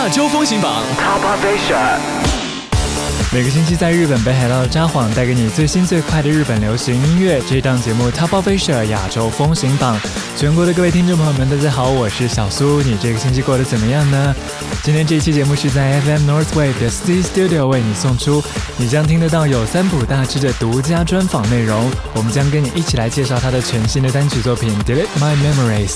亚洲风行榜。每个星期在日本北海道的札幌带给你最新最快的日本流行音乐。这档节目《Top o f f i c i e r 亚洲风行榜》，全国的各位听众朋友们，大家好，我是小苏。你这个星期过得怎么样呢？今天这期节目是在 FM n o r t h w a v e 的 c Studio 为你送出，你将听得到有三浦大知的独家专访内容。我们将跟你一起来介绍他的全新的单曲作品《Delete My Memories》。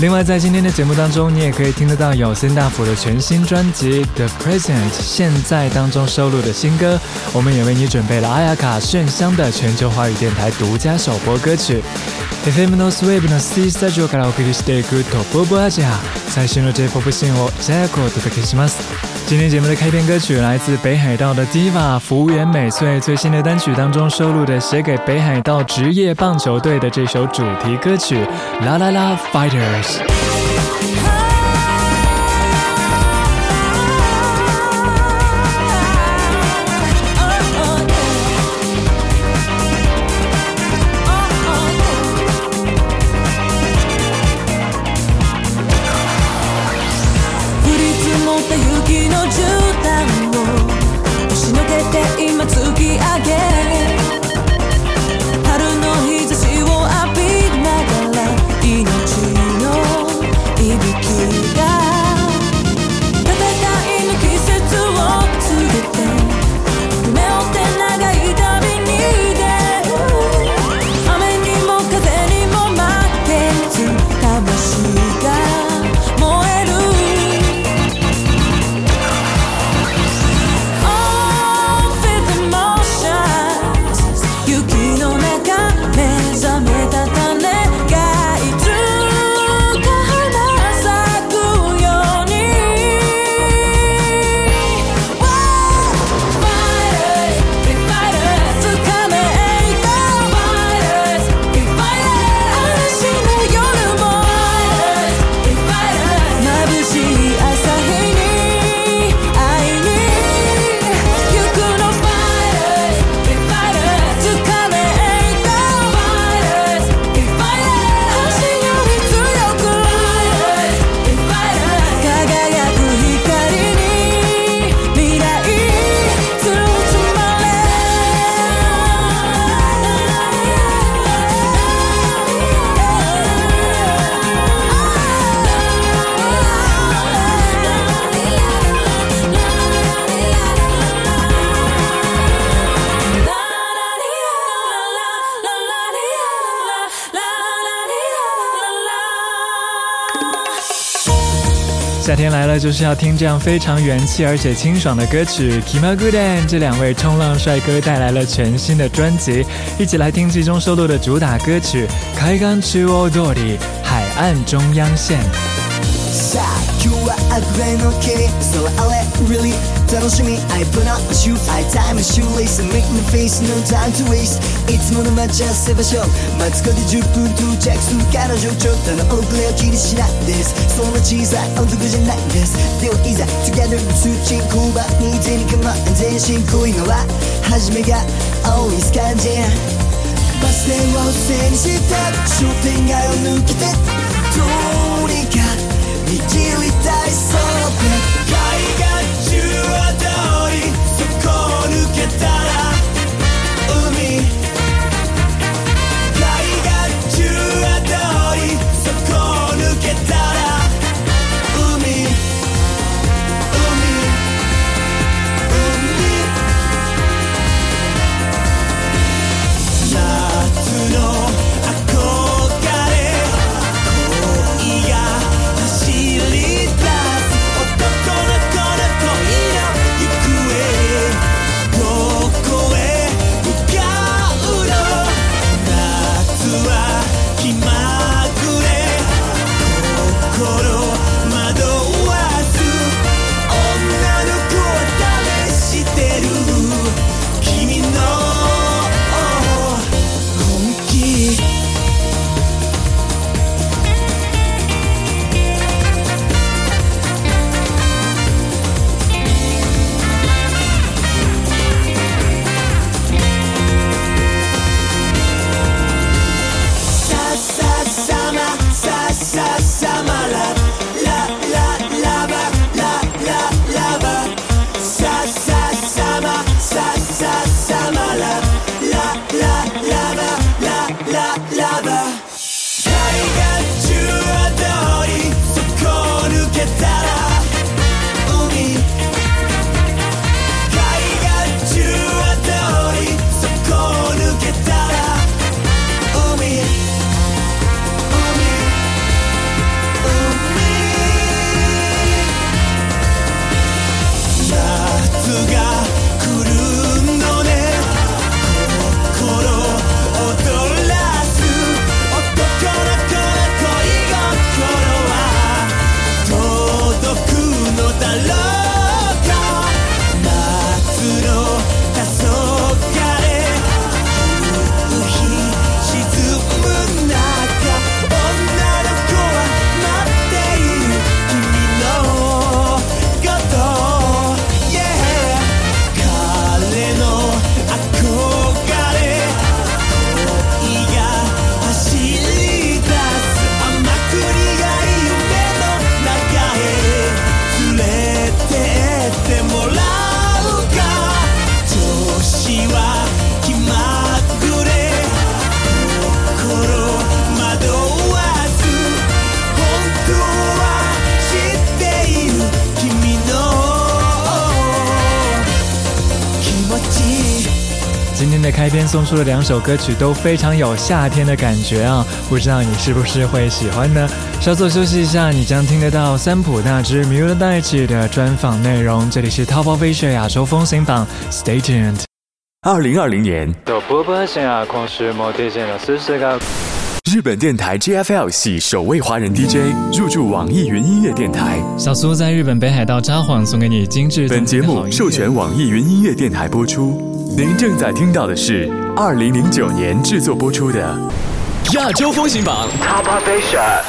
另外，在今天的节目当中，你也可以听得到有森大辅的全新专辑《The Present》现在当中收录的新。新歌，我们也为你准备了阿雅卡炫香的全球华语电台独家首播歌曲。新今天节目的开篇歌曲来自北海道的 DIVA 服务员美穗最新的单曲当中收录的写给北海道职业棒球队的这首主题歌曲《啦啦啦 Fighters》。夏天来了，就是要听这样非常元气而且清爽的歌曲。Kim a Gooden 这两位冲浪帅哥带来了全新的专辑，一起来听其中收录的主打歌曲《开 o 去 o r i 海岸中央线》。あふれの君それあれ really 楽しみ I put on a s h o e I tie m a shoelace make my face no time to waste いつもの待ち合わせ場所待つこと10分到着する彼女ちょっとの遅れを気にしないですそんな小さい男じゃないですではいざ Together 通知交に手に構え全身恋のは初めが Always 感じバス停を背にして商店街を抜けて通りか и летай, сопли, гай, гай. 今天的开篇送出的两首歌曲都非常有夏天的感觉啊，不知道你是不是会喜欢呢？稍作休息一下，你将听得到三浦大之 Milet 的专访内容。这里是 Top of Asia 亚洲风行榜，Stay tuned。二零二零年。日本电台 JFL 系首位华人 DJ 入驻网易云音乐电台。小苏在日本北海道札幌送给你精致本节目授权网易云音乐电台播出。您正在听到的是二零零九年制作播出的《亚洲风行榜》Top a i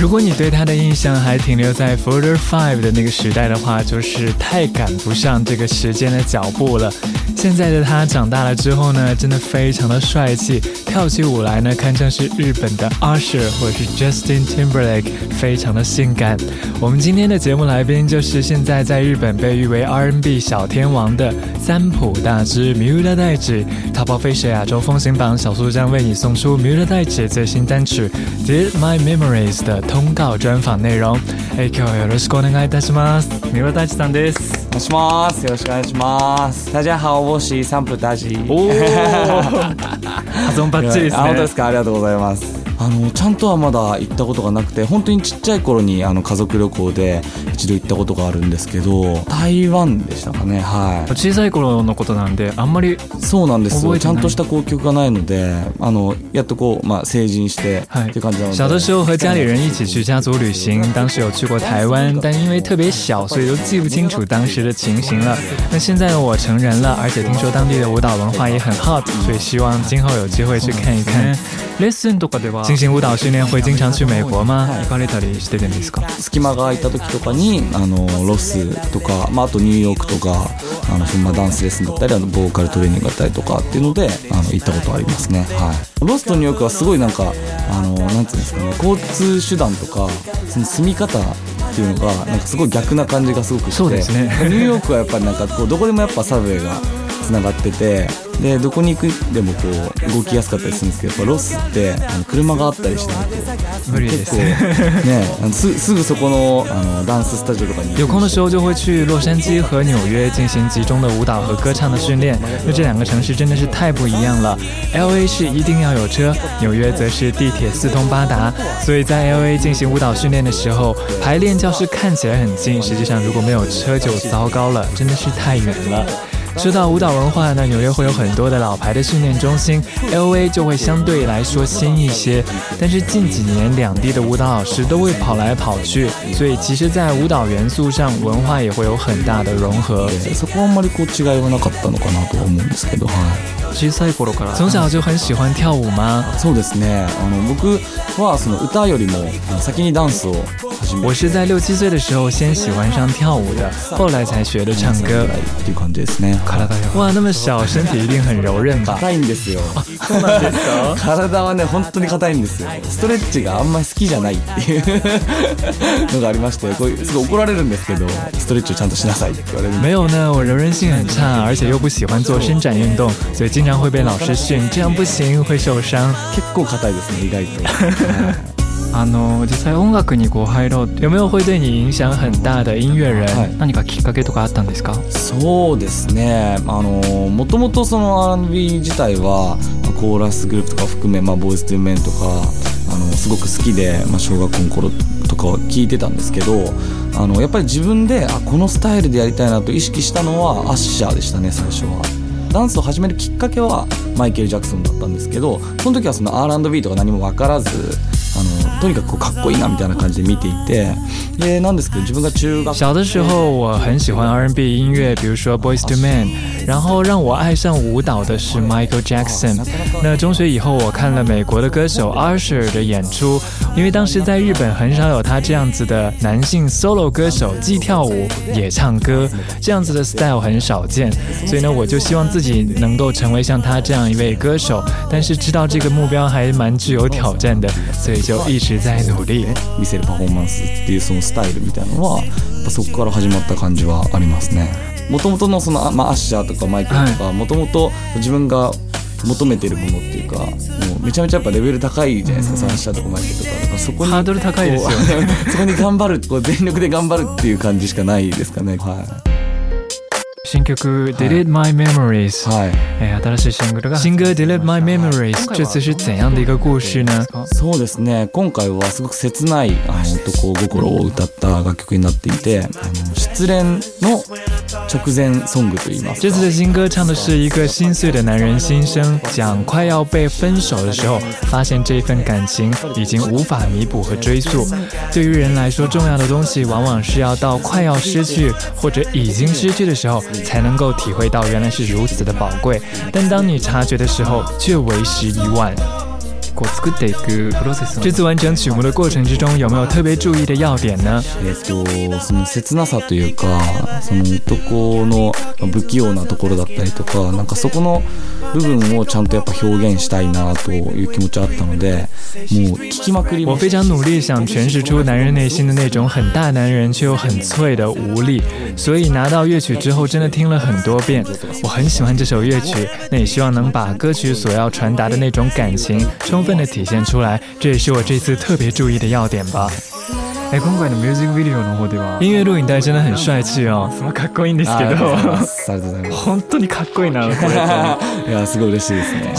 如果你对他的印象还停留在《Further Five》的那个时代的话，就是太赶不上这个时间的脚步了。现在的他长大了之后呢，真的非常的帅气，跳起舞来呢，堪称是日本的 Usher 或者是 Justin Timberlake，非常的性感。我们今天的节目来宾就是现在在日本被誉为 R&B 小天王的三浦大知 Muta 大姐，淘宝飞雪亚洲风行榜，小苏将为你送出 Muta 代指最新单曲《Did My Memories》的通告专访内容。え今日はよろしくお願いいたします三浦大地さんですお願いしますよろしくお願いしますお バッチリですね本当ですかありがとうございますあのちゃんとはまだ行ったことがなくて本当にちっちゃい頃にあの家族旅行で一度行ったことがあるんですけど台湾でしたかねはい小さい頃のことなんであんまりそうなんですちゃんとした公曲がないのであのやっとこう、まあ、成人して、はい、って感じなので小的时候和家里人一起去家族旅行当时有去过台湾但因为特别小所以都记不清楚当时的情形了那现在我成人了而且听说当地的舞蹈文化也很 hot 所以希望今后有机会去看一看レッスンとかでは進行舞蹈訓練会经常去美国吗？行かれたりしてるんですか？隙間が空いた時とかにあのロスとか、まああとニューヨークとか、あのそんなダンスレッスンだったりあのボーカルトレーニングだったりとかっていうのであの行ったことありますね。はい。ロスとニューヨークはすごいなんかあのなんつうんですかね、交通手段とかその住み方っていうのがなんかすごい逆な感じがすごくして、そうですね、ニューヨークはやっぱりなんかこうどこでもやっぱサブウェイが有空的时候就会去洛杉矶和纽约进行集中的舞蹈和歌唱的训练。那这两个城市真的是太不一样了。L A 是一定要有车，纽约则是地铁四通八达。所以在 L A 进行舞蹈训练的时候，排练教室看起来很近，实际上如果没有车就糟糕了，真的是太远了。说到舞蹈文化，那纽约会有很多的老牌的训练中心，LA 就会相对来说新一些。但是近几年两地的舞蹈老师都会跑来跑去，所以其实，在舞蹈元素上，文化也会有很大的融合。从小就很喜欢跳舞吗？そうですね。あの僕はその歌よりも先にダンスを。我是在六七岁的时候先喜欢上跳舞的，后来才学的唱歌。哇，那么小，身体一定很柔韧吧？硬ですよ。そうなんですか？はね本当に硬いんですよ。ストレッチがあんまり好きじゃないっていうのがありまして、こう怒られるんですけど、ストレッチちゃんとしなさい。没有呢，我柔韧性很差，而且又不喜欢做伸展运动，所以今。常会被老师训，这样不行会受伤。結構硬いですね意外と。あの実際音楽にこう入ろう有没有会对你影响很大的音乐人、はい何かきっかけとかあったんですかそうですね。あのもともとその R&B 自体はまあコーラスグループとか含めまあボイス・トゥ・メンとかあのすごく好きでまあ小学校の頃とかは聞いてたんですけど。あのやっぱり自分であこのスタイルでやりたいなと意識したのはアッシャーでしたね最初はダンスを始めるきっかけはマイケル・ジャクソンだったんですけどその時はその R&B とか何も分からず小的时候，我很喜欢 R&B 音乐，比如说 b o y s to m e n 然后让我爱上舞蹈的是 Michael Jackson。那中学以后，我看了美国的歌手 Arsher 的演出，因为当时在日本很少有他这样子的男性 solo 歌手，既跳舞也唱歌，这样子的 style 很少见。所以呢，我就希望自己能够成为像他这样一位歌手。但是知道这个目标还蛮具有挑战的，所以就一直。取材のり見せるパフォーマンスっていうそのスタイルみたいなのはやっぱそこから始まった感じはありますねもともとのその、まあ、アッシャーとかマイケルとかもともと自分が求めてるものっていうかもうめちゃめちゃやっぱレベル高いじゃないですか、うん、サンシャとかマイケルとかかそこにハードル高いですよね そこに頑張るこう全力で頑張るっていう感じしかないですかねはい新曲 Delete My Memories，、はいえ新しいシングルが新曲「Delete My Memories，、这次今怎样事そうですね。今回はすごく切ないあの男心を歌った楽曲になっていて、あの失恋の这次的新歌唱的是一个心碎的男人心声，讲快要被分手的时候，发现这份感情已经无法弥补和追溯。对于人来说，重要的东西往往是要到快要失去或者已经失去的时候，才能够体会到原来是如此的宝贵。但当你察觉的时候，却为时已晚。作这次完整曲目的过程之中，有没有特别注意的要点呢？さというか、そのの不器用なところだったりとか、なんかそこの部分をちゃんとやっぱ表現したいなという気持ちあったので、もう我非常努力想诠释出男人内心的那种很大男人却又很脆的无力，所以拿到乐曲之后真的听了很多遍，我很喜欢这首乐曲，那也希望能把歌曲所要传达的那种感情充。分的体现出来，这也是我这次特别注意的要点吧。え今回のミュージックビデオの方では音乐录影带真的很帅气哦すごいかっこいいんですけど ありがとうございます本当にかっこいいなこれ いやすごい嬉しいですね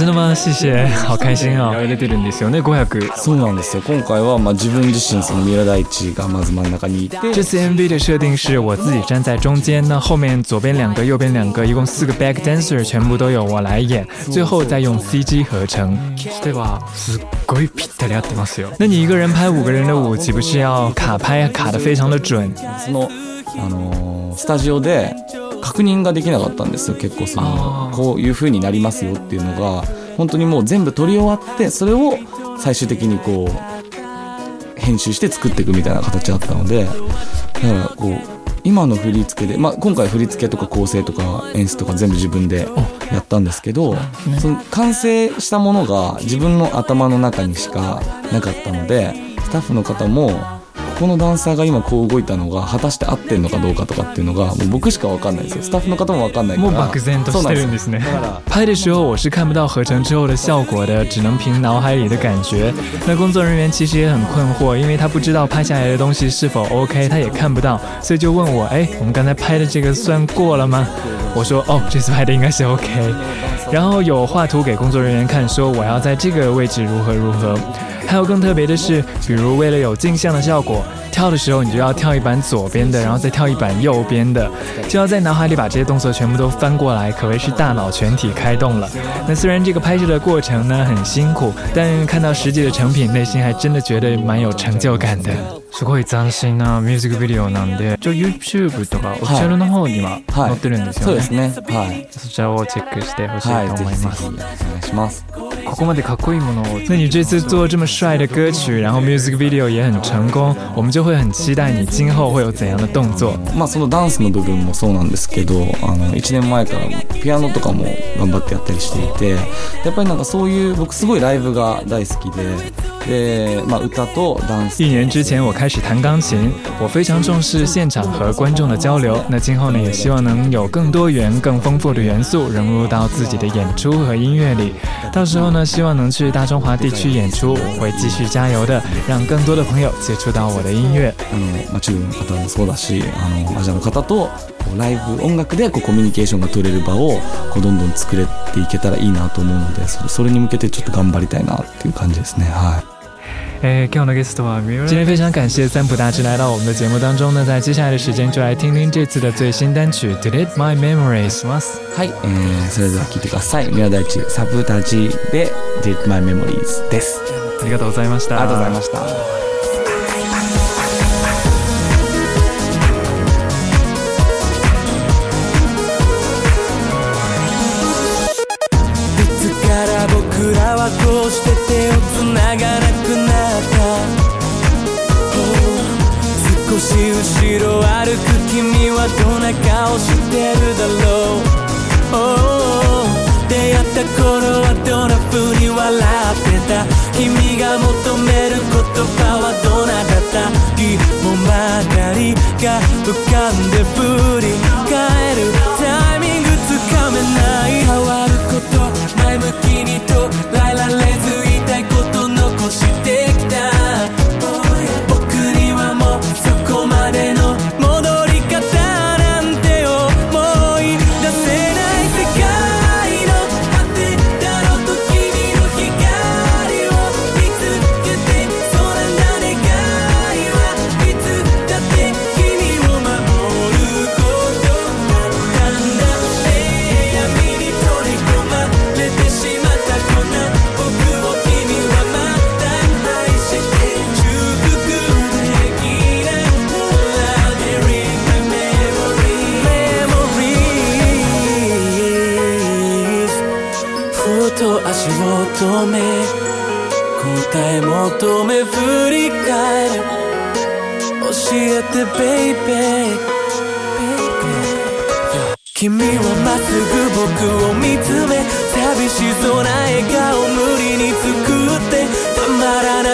好心 てるんですよね500そうなんですよ今回はまあ自分自身そのミラ大地がまず真ん中にいて这次 MV 的设定是我自己站在中间那后面左边两个右边两个一共四个 back dancer 全部都有我来演最后再用 CG 合成对吧すごいぴったり合ってますよ。那你一个人拍五个人的舞，岂不是要卡拍卡的非常的准？そのあのスタジオで確認ができなかったんですよ。結構そのこういう風になりますよっていうのが本当にもう全部撮り終わってそれを最終的にこう編集して作っていくみたいな形だったのでだからこう。今の振り付けで、まあ、今回振り付けとか構成とか演出とか全部自分でやったんですけど、ね、その完成したものが自分の頭の中にしかなかったのでスタッフの方もこのダンサーが今こう動いたのが果たして合ってるのかどうかとかっていうのが、もう僕しかわかんないですよ。スタッフの方もわかんないから、もう漠然としてるんですね。拍的时候我是看不到合成之后的效果的，只能凭脑海里的感觉。那工作人员其实也很困惑，因为他不知道拍下来的东西是否 OK，他也看不到，所以就问我，哎，我们刚才拍的这个算过了吗？我说，哦，这次拍的应该是 OK。然后有画图给工作人员看，说我要在这个位置如何如何。还有更特别的是，比如为了有镜像的效果，跳的时候你就要跳一版左边的，然后再跳一版右边的，就要在脑海里把这些动作全部都翻过来，可谓是大脑全体开动了。那虽然这个拍摄的过程呢很辛苦，但看到实际的成品，内心还真的觉得蛮有成就感的。すごい斬新なミュージックビデオなんで、YouTube とかオフィシャルの方には載ってるんですよね。そうですね。はい、そちらをチェックしてほしいと思います。はい、お願いします。那你这次做这么帅的歌曲，然后 music video 也很成功，我们就会很期待你今后会有怎样的动作。まあそのダンスの部分もそうなんですけど、あの一年前からピアノとかも頑張ってやったりしていて、やっぱりなんかそういう僕すごいライブが大好きで、一年之前我开始弹钢琴，我非常重视现场和观众的交流。那今后呢，也希望能有更多元、更丰富的元素融入到自己的演出和音乐里。到时候呢。呢，希望能去大中华地区演出，我会继续加油的，让更多的朋友接触到我的音乐。あの、ま中国の方もそうだし、あのアジアの方とこうライブ音楽でこうコミュニケーションが取れる場をこうどんどん作れていけたらいいなと思うので、それそれに向けてちょっと頑張りたいなっていう感じですね。はい。诶，今日のゲスト s 今天非常感谢三浦大知来到我们的节目当中呢，在接下来的时间就来听听这次的最新单曲《Delete My Memories》まはい、えー、それでは聴いてください。三浦大知、三浦大知で Delete My Memories です。ありがとうございました。ありがとうございました。てるだろう、oh、出会った頃はどんな風に笑ってた君が求める言葉はどんなだった疑問ばかりが浮かんでぶ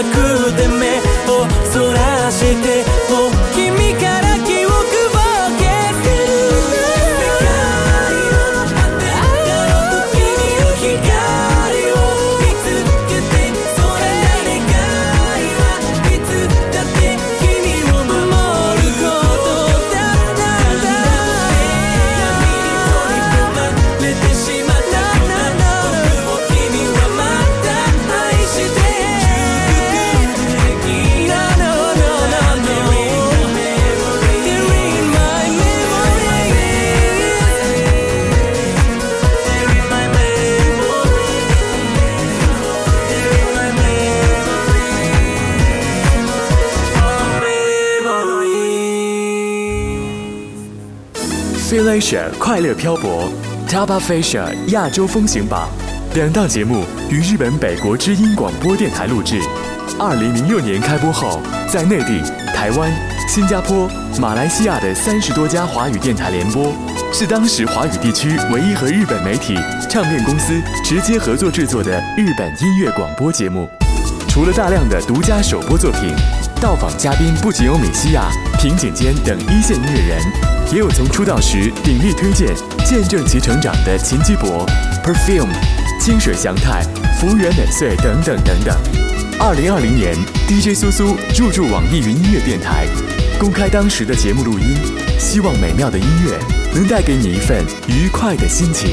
くで目 f a s h i r 快乐漂泊》《Tapa f a s h i r 亚洲风行榜》两档节目于日本北国之音广播电台录制。二零零六年开播后，在内地、台湾、新加坡、马来西亚的三十多家华语电台联播，是当时华语地区唯一和日本媒体、唱片公司直接合作制作的日本音乐广播节目。除了大量的独家首播作品。到访嘉宾不仅有美西亚、平井坚等一线音乐人，也有从出道时鼎力推荐、见证其成长的秦基博、Perfume、清水翔太、福原美穗等等等等。二零二零年，DJ 苏苏入驻网易云音乐电台，公开当时的节目录音，希望美妙的音乐能带给你一份愉快的心情。